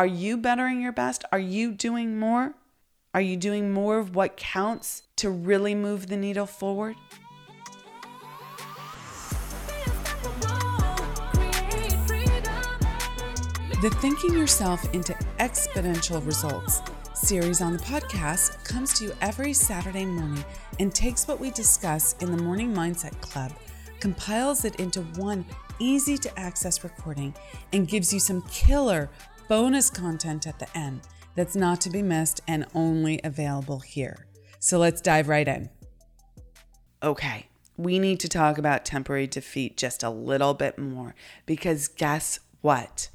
Are you bettering your best? Are you doing more? Are you doing more of what counts to really move the needle forward? The Thinking Yourself into Exponential Results series on the podcast comes to you every Saturday morning and takes what we discuss in the Morning Mindset Club, compiles it into one easy to access recording, and gives you some killer bonus content at the end that's not to be missed and only available here. So let's dive right in. Okay, we need to talk about temporary defeat just a little bit more because guess what?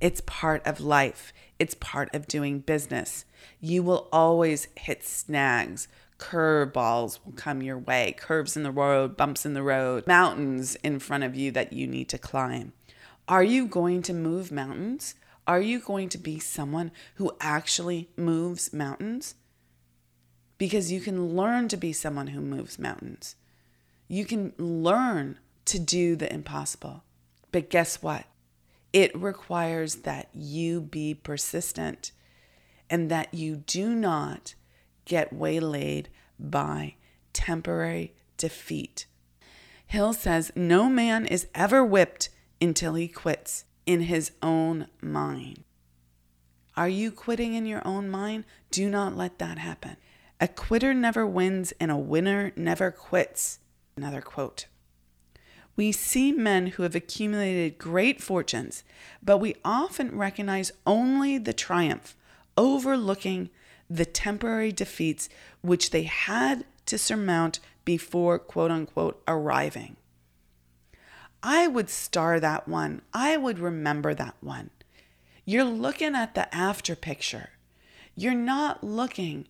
It's part of life, it's part of doing business. You will always hit snags. Curveballs will come your way, curves in the road, bumps in the road, mountains in front of you that you need to climb. Are you going to move mountains? Are you going to be someone who actually moves mountains? Because you can learn to be someone who moves mountains. You can learn to do the impossible. But guess what? It requires that you be persistent and that you do not get waylaid by temporary defeat. Hill says, No man is ever whipped until he quits in his own mind. Are you quitting in your own mind? Do not let that happen. A quitter never wins and a winner never quits. Another quote. We see men who have accumulated great fortunes, but we often recognize only the triumph, overlooking the temporary defeats which they had to surmount before quote unquote arriving. I would star that one. I would remember that one. You're looking at the after picture. You're not looking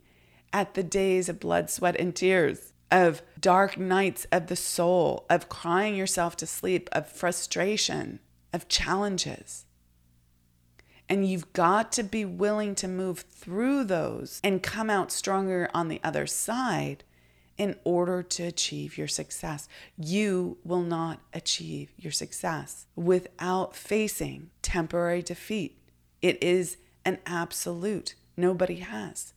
at the days of blood, sweat, and tears of dark nights of the soul, of crying yourself to sleep, of frustration, of challenges. And you've got to be willing to move through those and come out stronger on the other side in order to achieve your success. You will not achieve your success without facing temporary defeat. It is an absolute. Nobody has.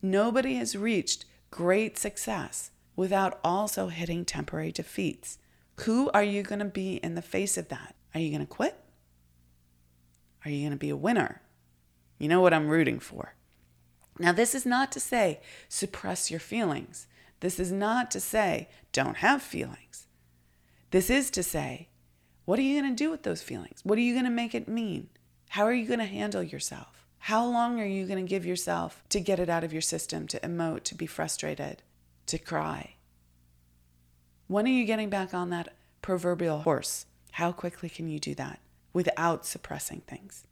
Nobody has reached great success without also hitting temporary defeats. Who are you going to be in the face of that? Are you going to quit? Are you going to be a winner? You know what I'm rooting for. Now, this is not to say suppress your feelings. This is not to say don't have feelings. This is to say, what are you going to do with those feelings? What are you going to make it mean? How are you going to handle yourself? How long are you going to give yourself to get it out of your system, to emote, to be frustrated, to cry? When are you getting back on that proverbial horse? How quickly can you do that without suppressing things?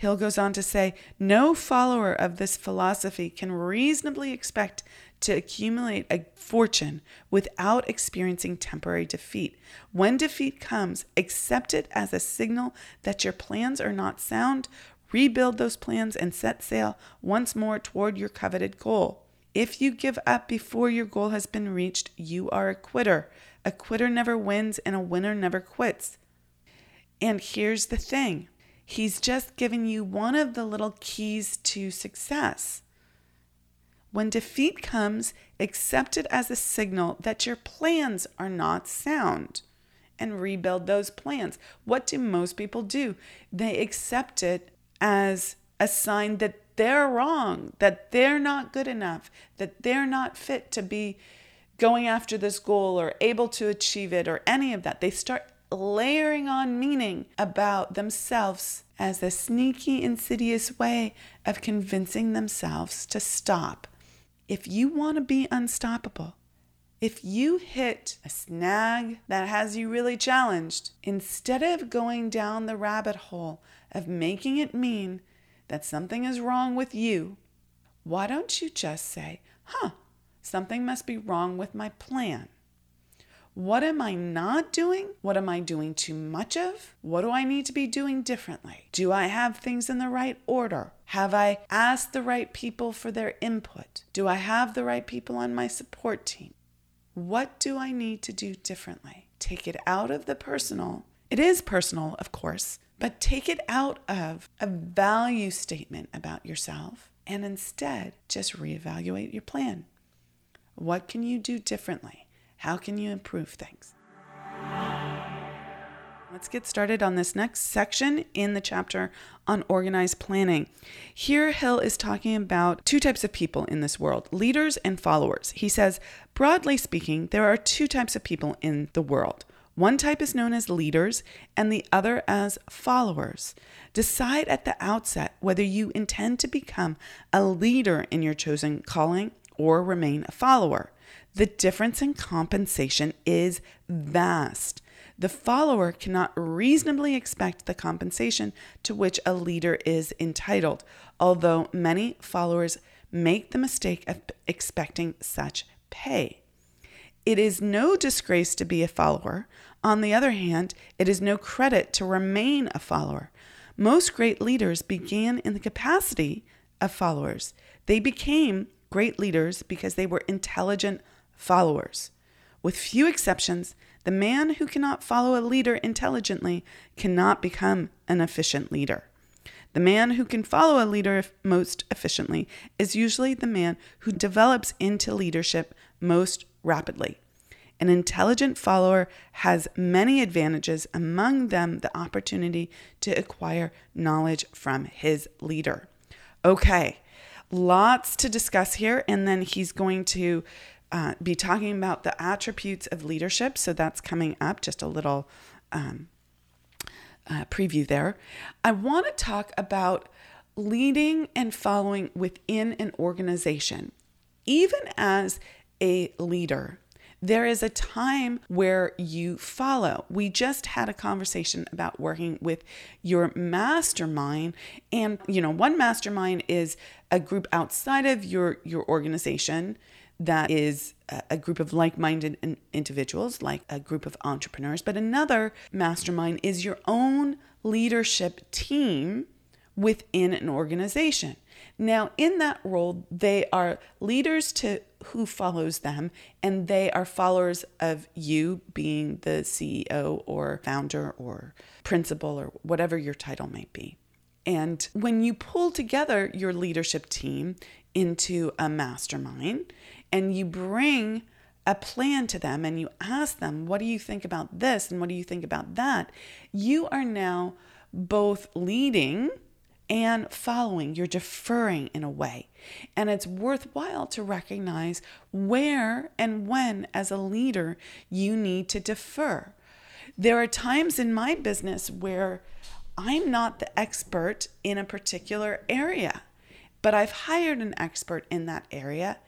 Hill goes on to say no follower of this philosophy can reasonably expect to accumulate a fortune without experiencing temporary defeat. When defeat comes, accept it as a signal that your plans are not sound, rebuild those plans, and set sail once more toward your coveted goal. If you give up before your goal has been reached, you are a quitter. A quitter never wins, and a winner never quits. And here's the thing He's just given you one of the little keys to success. When defeat comes, accept it as a signal that your plans are not sound and rebuild those plans. What do most people do? They accept it as a sign that they're wrong, that they're not good enough, that they're not fit to be going after this goal or able to achieve it or any of that. They start layering on meaning about themselves as a sneaky, insidious way of convincing themselves to stop. If you want to be unstoppable, if you hit a snag that has you really challenged, instead of going down the rabbit hole of making it mean that something is wrong with you, why don't you just say, huh, something must be wrong with my plan? What am I not doing? What am I doing too much of? What do I need to be doing differently? Do I have things in the right order? Have I asked the right people for their input? Do I have the right people on my support team? What do I need to do differently? Take it out of the personal. It is personal, of course, but take it out of a value statement about yourself and instead just reevaluate your plan. What can you do differently? How can you improve things? Let's get started on this next section in the chapter on organized planning. Here, Hill is talking about two types of people in this world leaders and followers. He says, broadly speaking, there are two types of people in the world. One type is known as leaders and the other as followers. Decide at the outset whether you intend to become a leader in your chosen calling or remain a follower. The difference in compensation is vast the follower cannot reasonably expect the compensation to which a leader is entitled, although many followers make the mistake of expecting such pay. It is no disgrace to be a follower. On the other hand, it is no credit to remain a follower. Most great leaders began in the capacity of followers. They became great leaders because they were intelligent followers. With few exceptions, the man who cannot follow a leader intelligently cannot become an efficient leader. The man who can follow a leader most efficiently is usually the man who develops into leadership most rapidly. An intelligent follower has many advantages, among them the opportunity to acquire knowledge from his leader. Okay, lots to discuss here, and then he's going to uh, be talking about the attributes of leadership. So that's coming up, just a little um, uh, preview there. I want to talk about leading and following within an organization. Even as a leader, there is a time where you follow. We just had a conversation about working with your mastermind and you know one mastermind is a group outside of your your organization that is a group of like minded individuals, like a group of entrepreneurs. But another mastermind is your own leadership team within an organization. Now, in that role, they are leaders to who follows them, and they are followers of you being the CEO or founder or principal or whatever your title might be. And when you pull together your leadership team into a mastermind, and you bring a plan to them and you ask them, What do you think about this? And what do you think about that? You are now both leading and following. You're deferring in a way. And it's worthwhile to recognize where and when, as a leader, you need to defer. There are times in my business where I'm not the expert in a particular area, but I've hired an expert in that area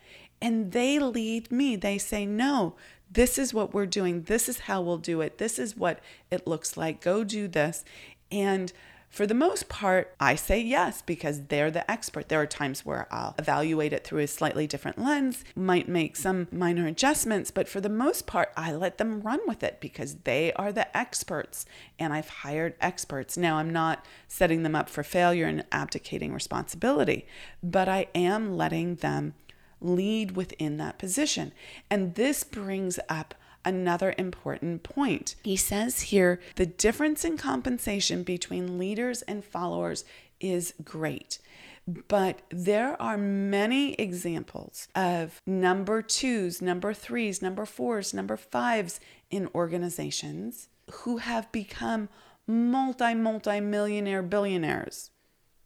and they lead me. They say, no, this is what we're doing. This is how we'll do it. This is what it looks like. Go do this. And for the most part, I say yes because they're the expert. There are times where I'll evaluate it through a slightly different lens, might make some minor adjustments, but for the most part, I let them run with it because they are the experts and I've hired experts. Now, I'm not setting them up for failure and abdicating responsibility, but I am letting them lead within that position. And this brings up another important point. He says here the difference in compensation between leaders and followers is great. But there are many examples of number twos, number threes, number fours, number fives in organizations who have become multi, multi millionaire billionaires.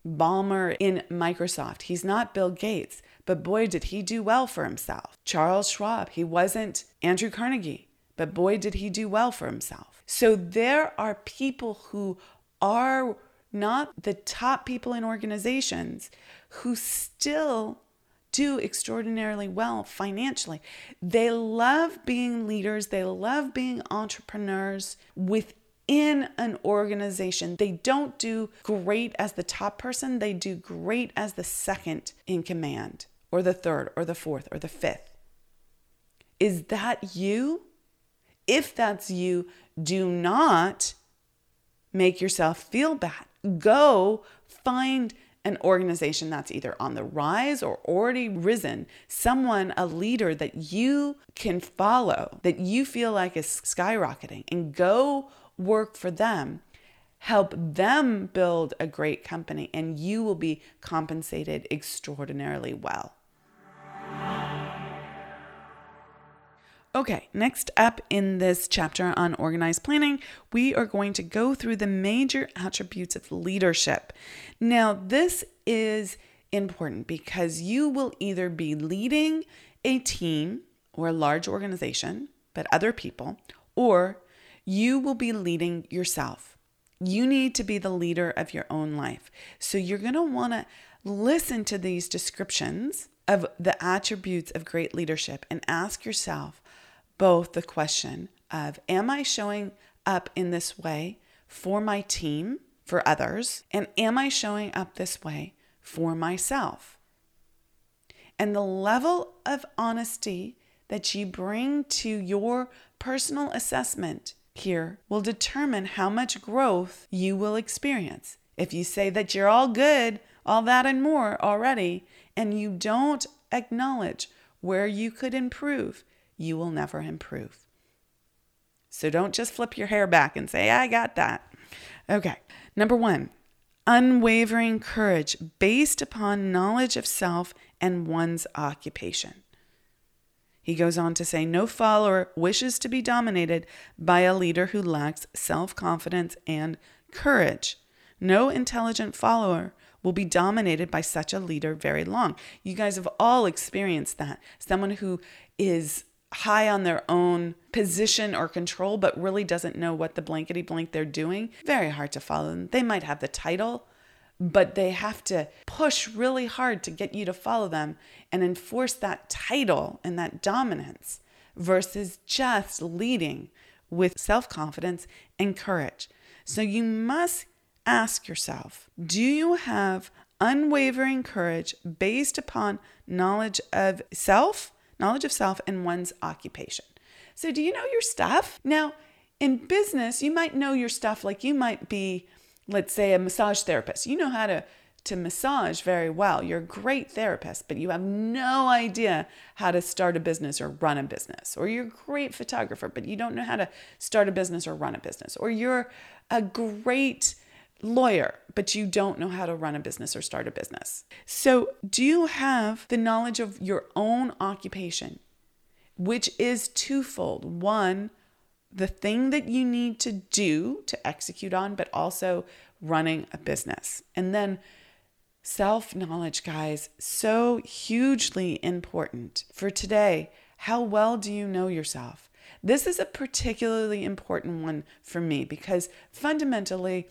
Ballmer in Microsoft, he's not Bill Gates, but boy, did he do well for himself. Charles Schwab, he wasn't Andrew Carnegie, but boy, did he do well for himself. So there are people who are not the top people in organizations who still do extraordinarily well financially. They love being leaders, they love being entrepreneurs within an organization. They don't do great as the top person, they do great as the second in command or the third or the fourth or the fifth. Is that you? If that's you, do not make yourself feel bad. Go find an organization that's either on the rise or already risen, someone, a leader that you can follow, that you feel like is skyrocketing, and go work for them help them build a great company, and you will be compensated extraordinarily well. Okay, next up in this chapter on organized planning, we are going to go through the major attributes of leadership. Now, this is important because you will either be leading a team or a large organization, but other people, or you will be leading yourself. You need to be the leader of your own life. So you're going to want to listen to these descriptions of the attributes of great leadership and ask yourself both the question of Am I showing up in this way for my team, for others? And am I showing up this way for myself? And the level of honesty that you bring to your personal assessment here will determine how much growth you will experience. If you say that you're all good, all that and more already, and you don't acknowledge where you could improve, you will never improve. So don't just flip your hair back and say, I got that. Okay. Number one, unwavering courage based upon knowledge of self and one's occupation. He goes on to say, No follower wishes to be dominated by a leader who lacks self confidence and courage. No intelligent follower will be dominated by such a leader very long. You guys have all experienced that. Someone who is high on their own position or control, but really doesn't know what the blankety blank they're doing, very hard to follow them. They might have the title, but they have to push really hard to get you to follow them and enforce that title and that dominance versus just leading with self confidence and courage. So you must ask yourself do you have unwavering courage based upon knowledge of self knowledge of self, and one's occupation. So, do you know your stuff? Now, in business, you might know your stuff like you might be, let's say, a massage therapist. You know how to to massage very well. You're a great therapist, but you have no idea how to start a business or run a business. Or you're a great photographer, but you don't know how to start a business or run a business. Or you're a great lawyer, but you don't know how to run a business or start a business. So, do you have the knowledge of your own occupation, which is twofold? One, the thing that you need to do to execute on, but also running a business. And then self knowledge, guys, so hugely important for today. How well do you know yourself? This is a particularly important one for me because fundamentally,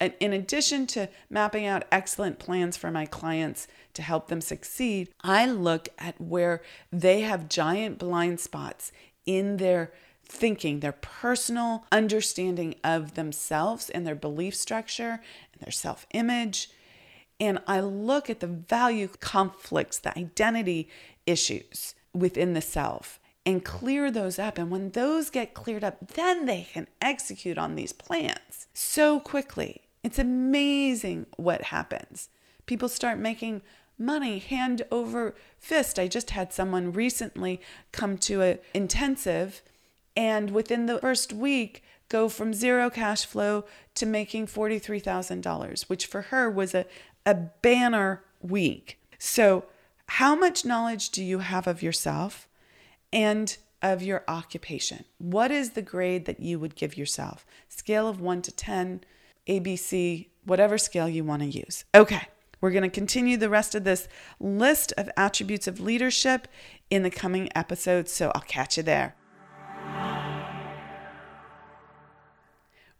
in addition to mapping out excellent plans for my clients to help them succeed, I look at where they have giant blind spots in their thinking, their personal understanding of themselves and their belief structure and their self image. And I look at the value conflicts, the identity issues within the self and clear those up. And when those get cleared up, then they can execute on these plans so quickly. It's amazing what happens. People start making money hand over fist. I just had someone recently come to an intensive and within the first week go from zero cash flow to making $43,000, which for her was a, a banner week. So, how much knowledge do you have of yourself and of your occupation? What is the grade that you would give yourself? Scale of 1 to 10 ABC, whatever scale you want to use. Okay, we're going to continue the rest of this list of attributes of leadership in the coming episodes, so I'll catch you there.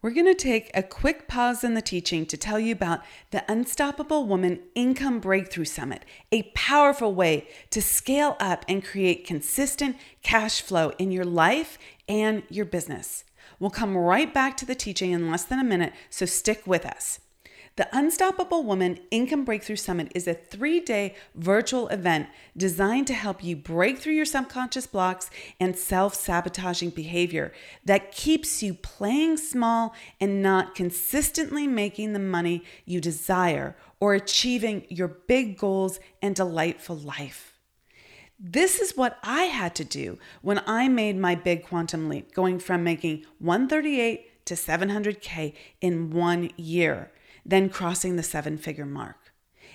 We're going to take a quick pause in the teaching to tell you about the Unstoppable Woman Income Breakthrough Summit, a powerful way to scale up and create consistent cash flow in your life and your business. We'll come right back to the teaching in less than a minute, so stick with us. The Unstoppable Woman Income Breakthrough Summit is a three day virtual event designed to help you break through your subconscious blocks and self sabotaging behavior that keeps you playing small and not consistently making the money you desire or achieving your big goals and delightful life. This is what I had to do when I made my big quantum leap, going from making 138 to 700K in one year, then crossing the seven figure mark.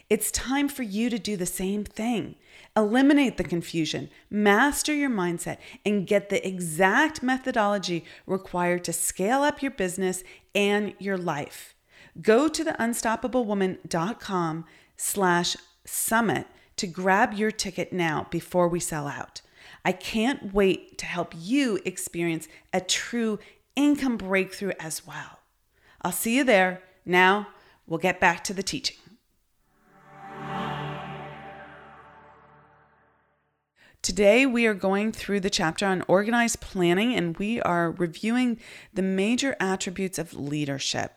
It's time for you to do the same thing. Eliminate the confusion, master your mindset, and get the exact methodology required to scale up your business and your life. Go to the unstoppablewoman.com slash summit to grab your ticket now before we sell out. I can't wait to help you experience a true income breakthrough as well. I'll see you there. Now, we'll get back to the teaching. Today, we are going through the chapter on organized planning and we are reviewing the major attributes of leadership.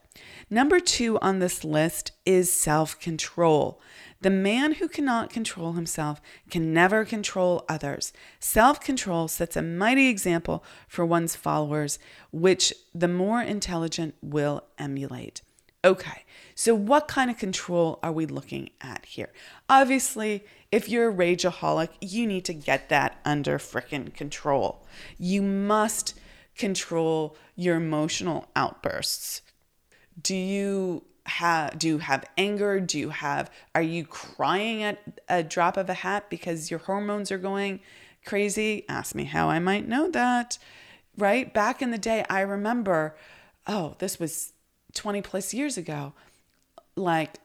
Number two on this list is self control. The man who cannot control himself can never control others. Self control sets a mighty example for one's followers, which the more intelligent will emulate. Okay, so what kind of control are we looking at here? Obviously, if you're a rageaholic, you need to get that under frickin' control. You must control your emotional outbursts. Do you have do you have anger? Do you have are you crying at a drop of a hat because your hormones are going crazy? Ask me how I might know that. Right? Back in the day, I remember, oh, this was 20 plus years ago, like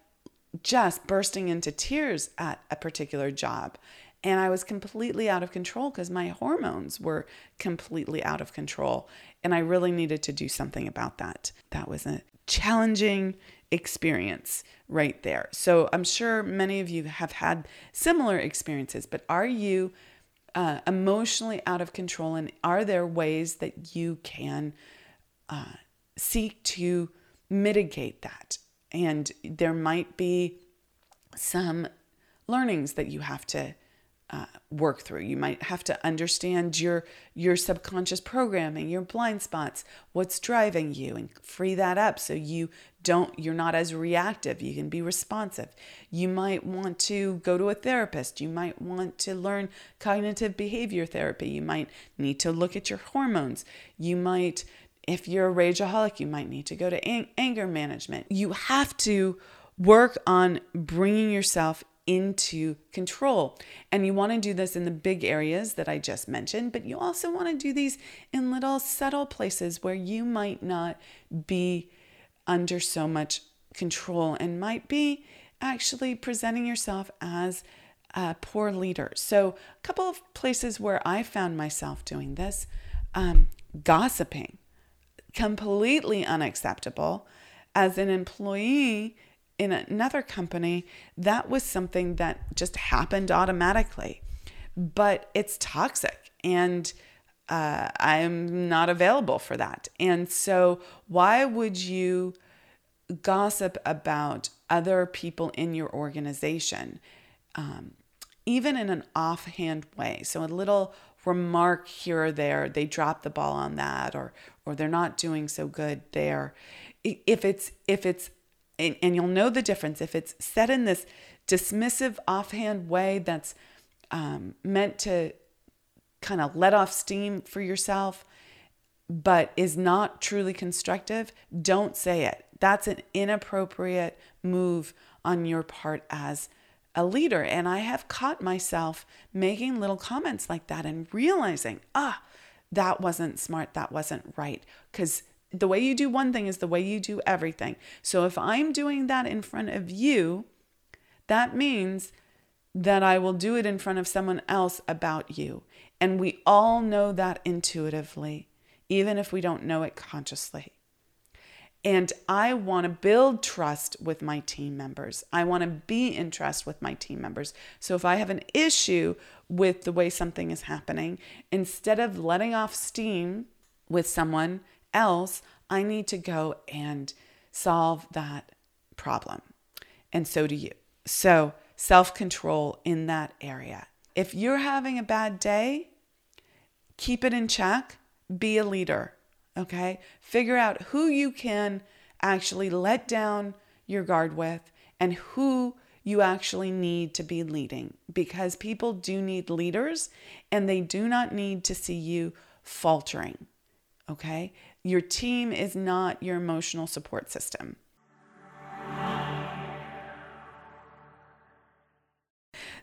just bursting into tears at a particular job. And I was completely out of control because my hormones were completely out of control. And I really needed to do something about that. That was a challenging experience right there. So I'm sure many of you have had similar experiences, but are you uh, emotionally out of control? And are there ways that you can uh, seek to mitigate that? And there might be some learnings that you have to uh, work through. You might have to understand your your subconscious programming, your blind spots, what's driving you, and free that up so you don't you're not as reactive. You can be responsive. You might want to go to a therapist. You might want to learn cognitive behavior therapy. You might need to look at your hormones. You might if you're a rageaholic, you might need to go to ang- anger management. You have to work on bringing yourself into control. And you want to do this in the big areas that I just mentioned, but you also want to do these in little subtle places where you might not be under so much control and might be actually presenting yourself as a poor leader. So, a couple of places where I found myself doing this um, gossiping completely unacceptable. As an employee in another company, that was something that just happened automatically. But it's toxic and uh, I'm not available for that. And so, why would you gossip about other people in your organization, um, even in an offhand way? So, a little remark here or there, they drop the ball on that, or or they're not doing so good there. If it's if it's and, and you'll know the difference if it's said in this dismissive offhand way that's um, meant to kind of let off steam for yourself but is not truly constructive don't say it that's an inappropriate move on your part as a leader. And I have caught myself making little comments like that and realizing, ah, that wasn't smart. That wasn't right. Because the way you do one thing is the way you do everything. So if I'm doing that in front of you, that means that I will do it in front of someone else about you. And we all know that intuitively, even if we don't know it consciously. And I want to build trust with my team members. I want to be in trust with my team members. So if I have an issue with the way something is happening, instead of letting off steam with someone else, I need to go and solve that problem. And so do you. So, self control in that area. If you're having a bad day, keep it in check, be a leader. Okay. Figure out who you can actually let down your guard with and who you actually need to be leading because people do need leaders and they do not need to see you faltering. Okay. Your team is not your emotional support system.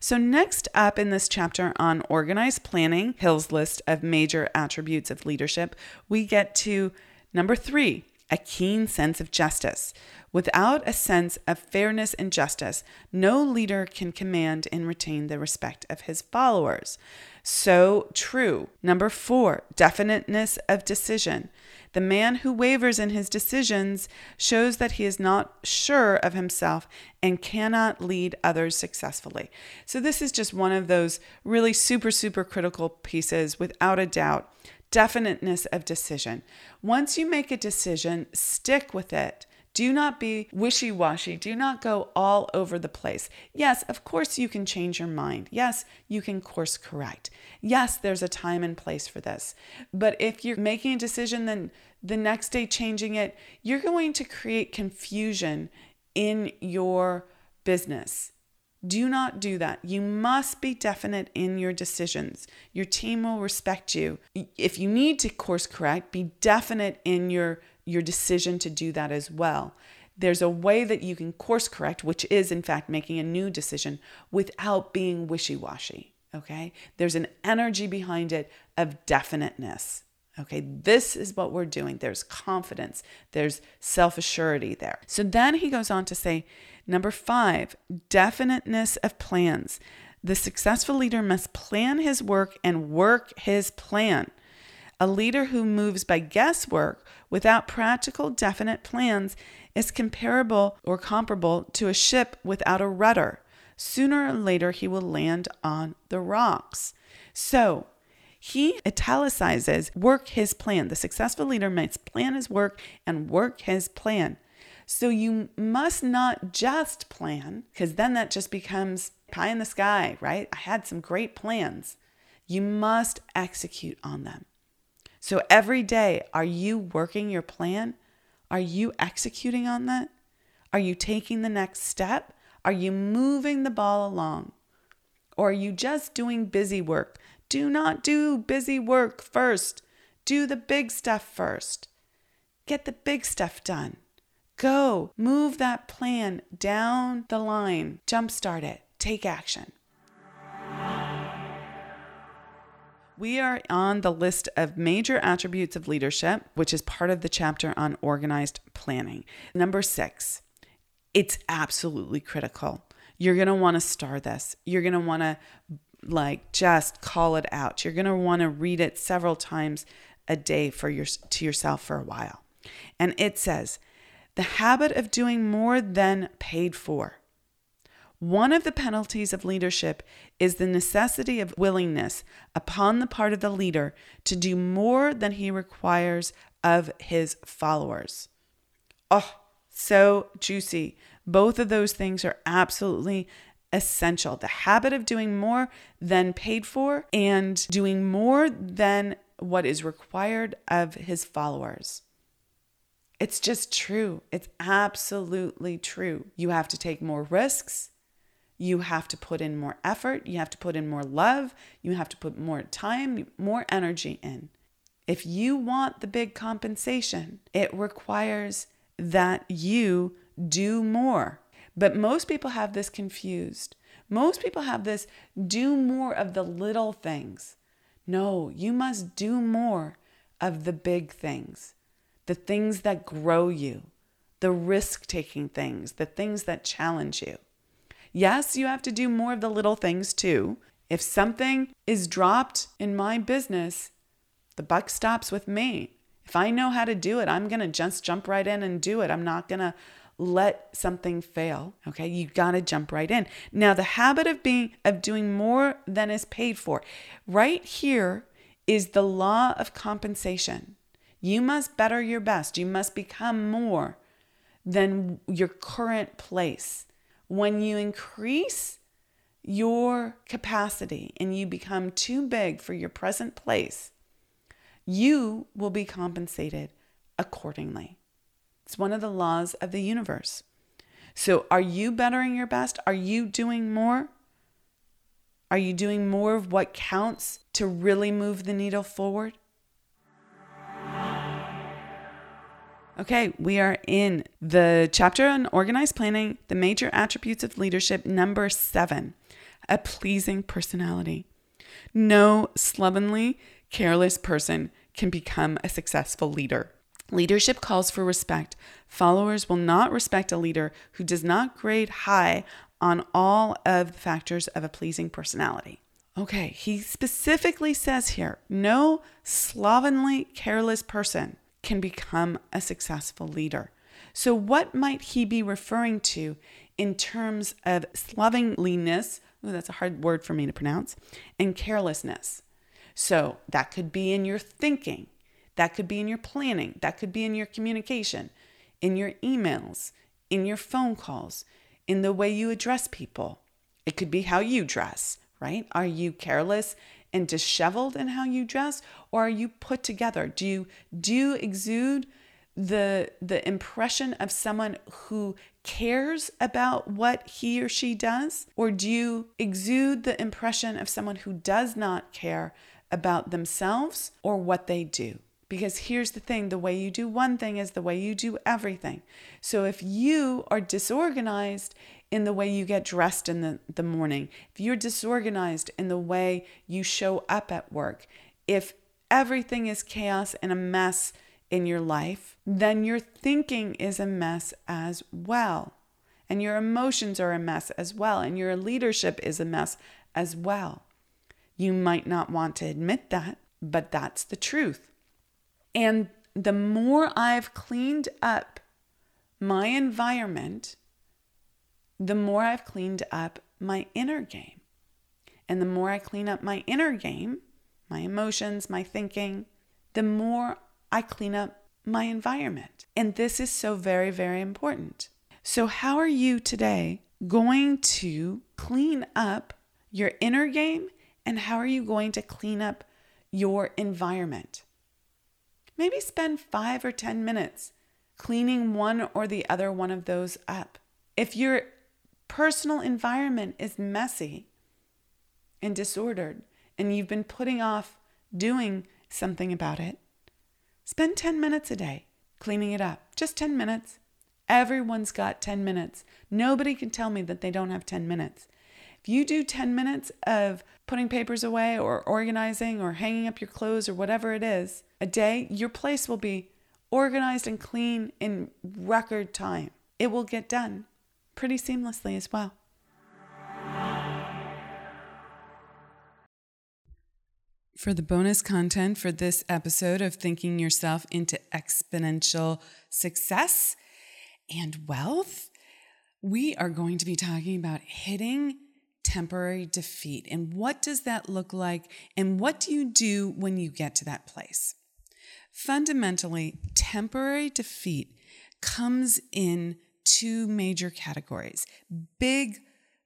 So, next up in this chapter on organized planning, Hill's list of major attributes of leadership, we get to number three a keen sense of justice. Without a sense of fairness and justice, no leader can command and retain the respect of his followers. So true. Number four, definiteness of decision. The man who wavers in his decisions shows that he is not sure of himself and cannot lead others successfully. So, this is just one of those really super, super critical pieces, without a doubt. Definiteness of decision. Once you make a decision, stick with it. Do not be wishy washy. Do not go all over the place. Yes, of course, you can change your mind. Yes, you can course correct. Yes, there's a time and place for this. But if you're making a decision, then the next day changing it, you're going to create confusion in your business. Do not do that. You must be definite in your decisions. Your team will respect you. If you need to course correct, be definite in your your decision to do that as well. There's a way that you can course correct, which is, in fact, making a new decision without being wishy washy. Okay. There's an energy behind it of definiteness. Okay. This is what we're doing. There's confidence, there's self assurity there. So then he goes on to say, number five, definiteness of plans. The successful leader must plan his work and work his plan. A leader who moves by guesswork without practical, definite plans is comparable or comparable to a ship without a rudder. Sooner or later, he will land on the rocks. So, he italicizes work his plan. The successful leader must plan his work and work his plan. So you must not just plan, because then that just becomes pie in the sky, right? I had some great plans. You must execute on them. So every day, are you working your plan? Are you executing on that? Are you taking the next step? Are you moving the ball along? Or are you just doing busy work? Do not do busy work first. Do the big stuff first. Get the big stuff done. Go, move that plan down the line, jumpstart it, take action. We are on the list of major attributes of leadership, which is part of the chapter on organized planning. Number six, it's absolutely critical. You're going to want to star this. You're going to want to like just call it out. You're going to want to read it several times a day for your to yourself for a while. And it says, "The habit of doing more than paid for." One of the penalties of leadership is the necessity of willingness upon the part of the leader to do more than he requires of his followers. Oh, so juicy. Both of those things are absolutely essential. The habit of doing more than paid for and doing more than what is required of his followers. It's just true. It's absolutely true. You have to take more risks. You have to put in more effort, you have to put in more love, you have to put more time, more energy in. If you want the big compensation, it requires that you do more. But most people have this confused. Most people have this do more of the little things. No, you must do more of the big things, the things that grow you, the risk taking things, the things that challenge you. Yes, you have to do more of the little things too. If something is dropped in my business, the buck stops with me. If I know how to do it, I'm going to just jump right in and do it. I'm not going to let something fail. Okay? You got to jump right in. Now, the habit of being of doing more than is paid for. Right here is the law of compensation. You must better your best. You must become more than your current place when you increase your capacity and you become too big for your present place, you will be compensated accordingly. It's one of the laws of the universe. So, are you bettering your best? Are you doing more? Are you doing more of what counts to really move the needle forward? Okay, we are in the chapter on organized planning, the major attributes of leadership, number seven, a pleasing personality. No slovenly, careless person can become a successful leader. Leadership calls for respect. Followers will not respect a leader who does not grade high on all of the factors of a pleasing personality. Okay, he specifically says here no slovenly, careless person can become a successful leader. So, what might he be referring to in terms of slovenliness? Ooh, that's a hard word for me to pronounce, and carelessness. So, that could be in your thinking, that could be in your planning, that could be in your communication, in your emails, in your phone calls, in the way you address people. It could be how you dress, right? Are you careless and disheveled in how you dress or are you put together? Do you do you exude the the impression of someone who cares about what he or she does or do you exude the impression of someone who does not care about themselves or what they do? Because here's the thing the way you do one thing is the way you do everything. So if you are disorganized in the way you get dressed in the, the morning, if you're disorganized in the way you show up at work, if everything is chaos and a mess in your life, then your thinking is a mess as well. And your emotions are a mess as well. And your leadership is a mess as well. You might not want to admit that, but that's the truth. And the more I've cleaned up my environment, the more I've cleaned up my inner game. And the more I clean up my inner game, my emotions, my thinking, the more I clean up my environment. And this is so very, very important. So, how are you today going to clean up your inner game? And how are you going to clean up your environment? Maybe spend five or 10 minutes cleaning one or the other one of those up. If your personal environment is messy and disordered, and you've been putting off doing something about it, spend 10 minutes a day cleaning it up. Just 10 minutes. Everyone's got 10 minutes. Nobody can tell me that they don't have 10 minutes. If you do 10 minutes of putting papers away or organizing or hanging up your clothes or whatever it is a day, your place will be organized and clean in record time. It will get done pretty seamlessly as well. For the bonus content for this episode of Thinking Yourself into Exponential Success and Wealth, we are going to be talking about hitting temporary defeat and what does that look like and what do you do when you get to that place. Fundamentally, temporary defeat comes in two major categories big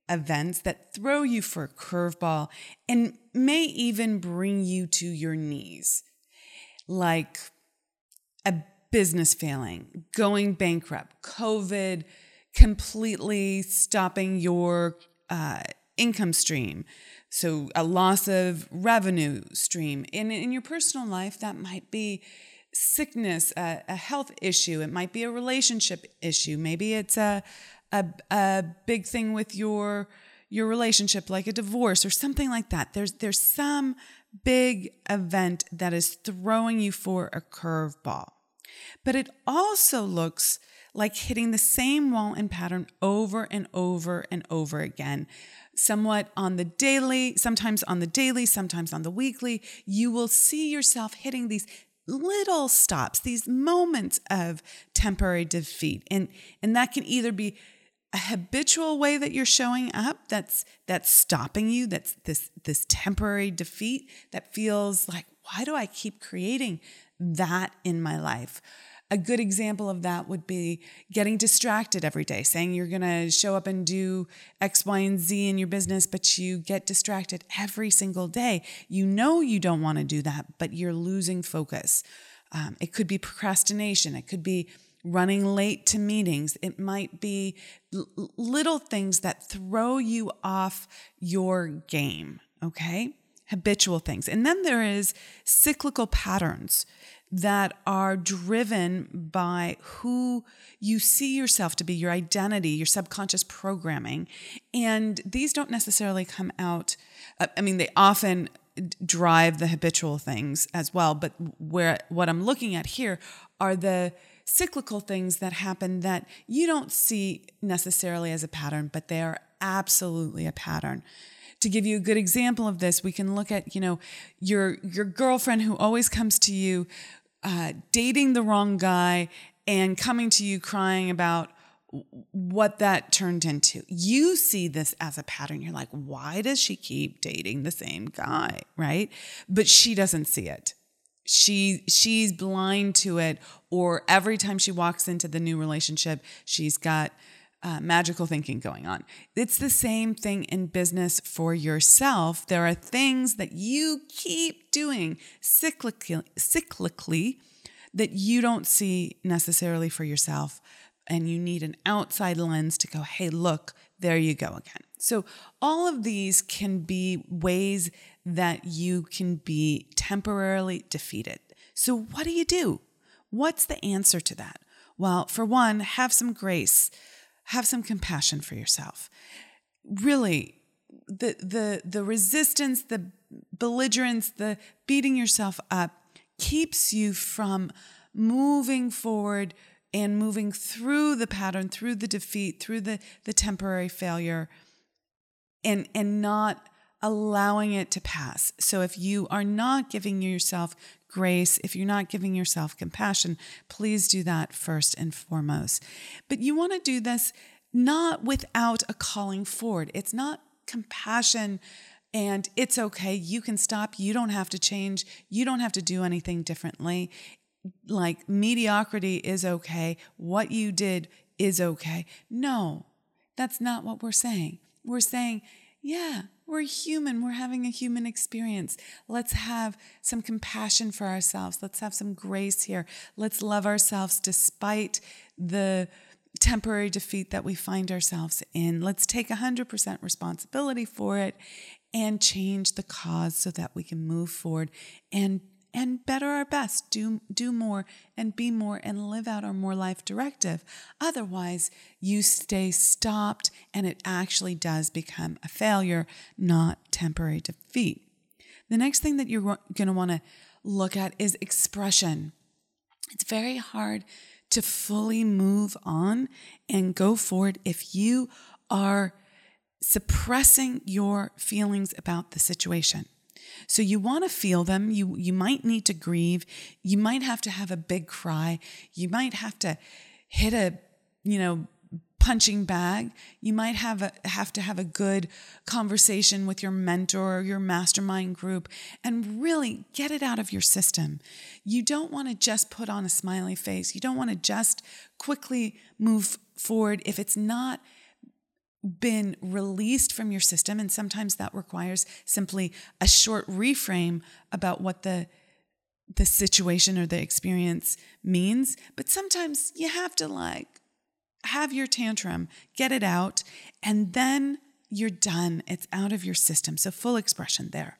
events that throw you for a curveball and may even bring you to your knees, like a business failing, going bankrupt, COVID completely stopping your uh, income stream. So, a loss of revenue stream. In, in your personal life, that might be sickness, a, a health issue, it might be a relationship issue, maybe it's a, a, a big thing with your your relationship like a divorce or something like that. There's there's some big event that is throwing you for a curveball. But it also looks like hitting the same wall and pattern over and over and over again. Somewhat on the daily sometimes on the daily sometimes on the weekly you will see yourself hitting these little stops these moments of temporary defeat. And and that can either be a habitual way that you're showing up that's that's stopping you that's this this temporary defeat that feels like why do i keep creating that in my life a good example of that would be getting distracted every day, saying you're going to show up and do X, Y, and Z in your business, but you get distracted every single day. You know you don't want to do that, but you're losing focus. Um, it could be procrastination, it could be running late to meetings. It might be l- little things that throw you off your game, okay? Habitual things. And then there is cyclical patterns. That are driven by who you see yourself to be, your identity, your subconscious programming. And these don't necessarily come out, uh, I mean, they often drive the habitual things as well. But where what I'm looking at here are the cyclical things that happen that you don't see necessarily as a pattern, but they are absolutely a pattern. To give you a good example of this, we can look at, you know, your your girlfriend who always comes to you uh, dating the wrong guy and coming to you crying about what that turned into. You see this as a pattern. You're like, why does she keep dating the same guy? Right. But she doesn't see it. She she's blind to it, or every time she walks into the new relationship, she's got uh, magical thinking going on. It's the same thing in business for yourself. There are things that you keep doing cyclically, cyclically that you don't see necessarily for yourself and you need an outside lens to go, hey, look, there you go again. So, all of these can be ways that you can be temporarily defeated. So, what do you do? What's the answer to that? Well, for one, have some grace, have some compassion for yourself. Really, the the the resistance, the belligerence, the beating yourself up keeps you from moving forward and moving through the pattern, through the defeat, through the, the temporary failure, and, and not allowing it to pass. So if you are not giving yourself grace, if you're not giving yourself compassion, please do that first and foremost. But you want to do this not without a calling forward. It's not compassion and it's okay. You can stop. You don't have to change. You don't have to do anything differently like mediocrity is okay, what you did is okay. No, that's not what we're saying. We're saying, yeah, we're human. We're having a human experience. Let's have some compassion for ourselves. Let's have some grace here. Let's love ourselves despite the temporary defeat that we find ourselves in. Let's take 100% responsibility for it and change the cause so that we can move forward and and better our best, do, do more and be more and live out our more life directive. Otherwise, you stay stopped and it actually does become a failure, not temporary defeat. The next thing that you're going to want to look at is expression. It's very hard to fully move on and go forward if you are suppressing your feelings about the situation. So you want to feel them. You you might need to grieve. You might have to have a big cry. You might have to hit a, you know, punching bag. You might have a, have to have a good conversation with your mentor or your mastermind group and really get it out of your system. You don't want to just put on a smiley face. You don't want to just quickly move forward if it's not been released from your system. And sometimes that requires simply a short reframe about what the the situation or the experience means. But sometimes you have to like have your tantrum, get it out, and then you're done. It's out of your system. So full expression there.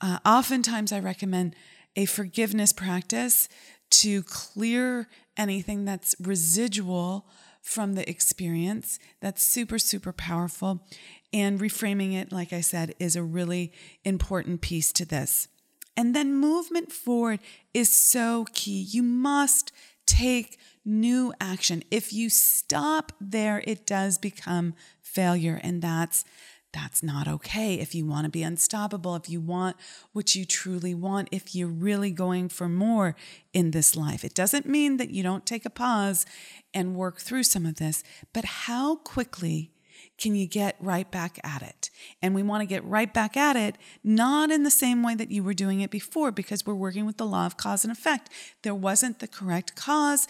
Uh, oftentimes, I recommend a forgiveness practice to clear anything that's residual from the experience. That's super, super powerful. And reframing it, like I said, is a really important piece to this. And then movement forward is so key. You must take new action. If you stop there, it does become failure. And that's that's not okay. If you want to be unstoppable, if you want what you truly want, if you're really going for more in this life, it doesn't mean that you don't take a pause and work through some of this, but how quickly can you get right back at it? And we want to get right back at it, not in the same way that you were doing it before, because we're working with the law of cause and effect. There wasn't the correct cause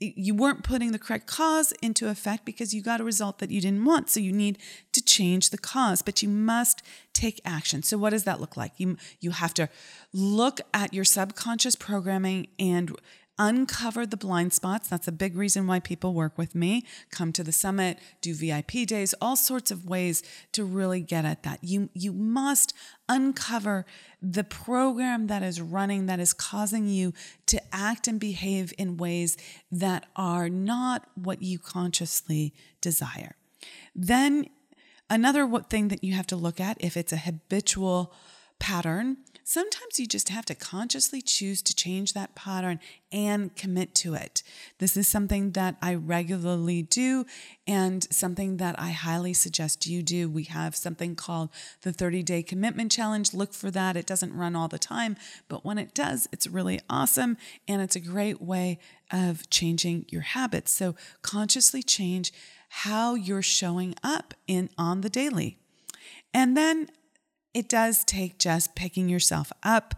you weren't putting the correct cause into effect because you got a result that you didn't want. So you need to change the cause, but you must take action. So what does that look like? You you have to look at your subconscious programming and uncover the blind spots. That's a big reason why people work with me, come to the summit, do VIP days, all sorts of ways to really get at that. You you must uncover the program that is running that is causing you to act and behave in ways that are not what you consciously desire. Then another thing that you have to look at if it's a habitual pattern sometimes you just have to consciously choose to change that pattern and commit to it. This is something that I regularly do and something that I highly suggest you do. We have something called the 30 day commitment challenge. Look for that. It doesn't run all the time, but when it does, it's really awesome and it's a great way of changing your habits. So consciously change how you're showing up in on the daily. And then it does take just picking yourself up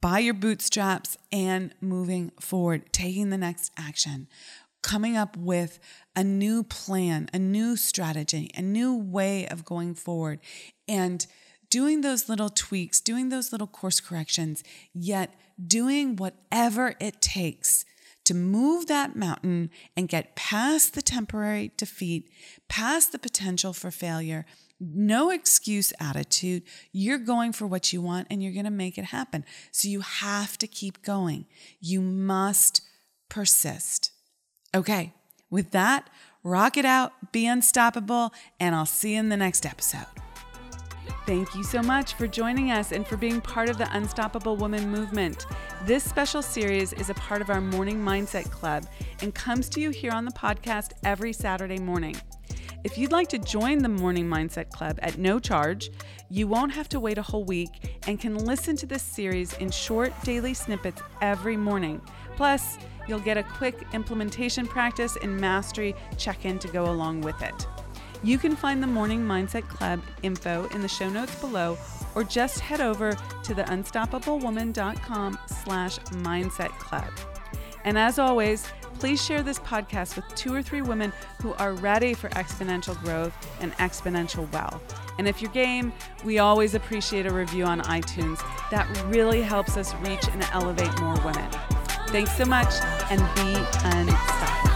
by your bootstraps and moving forward, taking the next action, coming up with a new plan, a new strategy, a new way of going forward, and doing those little tweaks, doing those little course corrections, yet doing whatever it takes to move that mountain and get past the temporary defeat, past the potential for failure, no excuse attitude. You're going for what you want and you're going to make it happen. So you have to keep going. You must persist. Okay, with that, rock it out, be unstoppable, and I'll see you in the next episode. Thank you so much for joining us and for being part of the Unstoppable Woman movement. This special series is a part of our Morning Mindset Club and comes to you here on the podcast every Saturday morning. If you'd like to join the Morning Mindset Club at no charge, you won't have to wait a whole week and can listen to this series in short daily snippets every morning. Plus, you'll get a quick implementation practice and mastery check in to go along with it. You can find the Morning Mindset Club info in the show notes below or just head over to the unstoppablewoman.com slash mindset club. And as always, please share this podcast with two or three women who are ready for exponential growth and exponential wealth. And if you're game, we always appreciate a review on iTunes. That really helps us reach and elevate more women. Thanks so much and be unstoppable.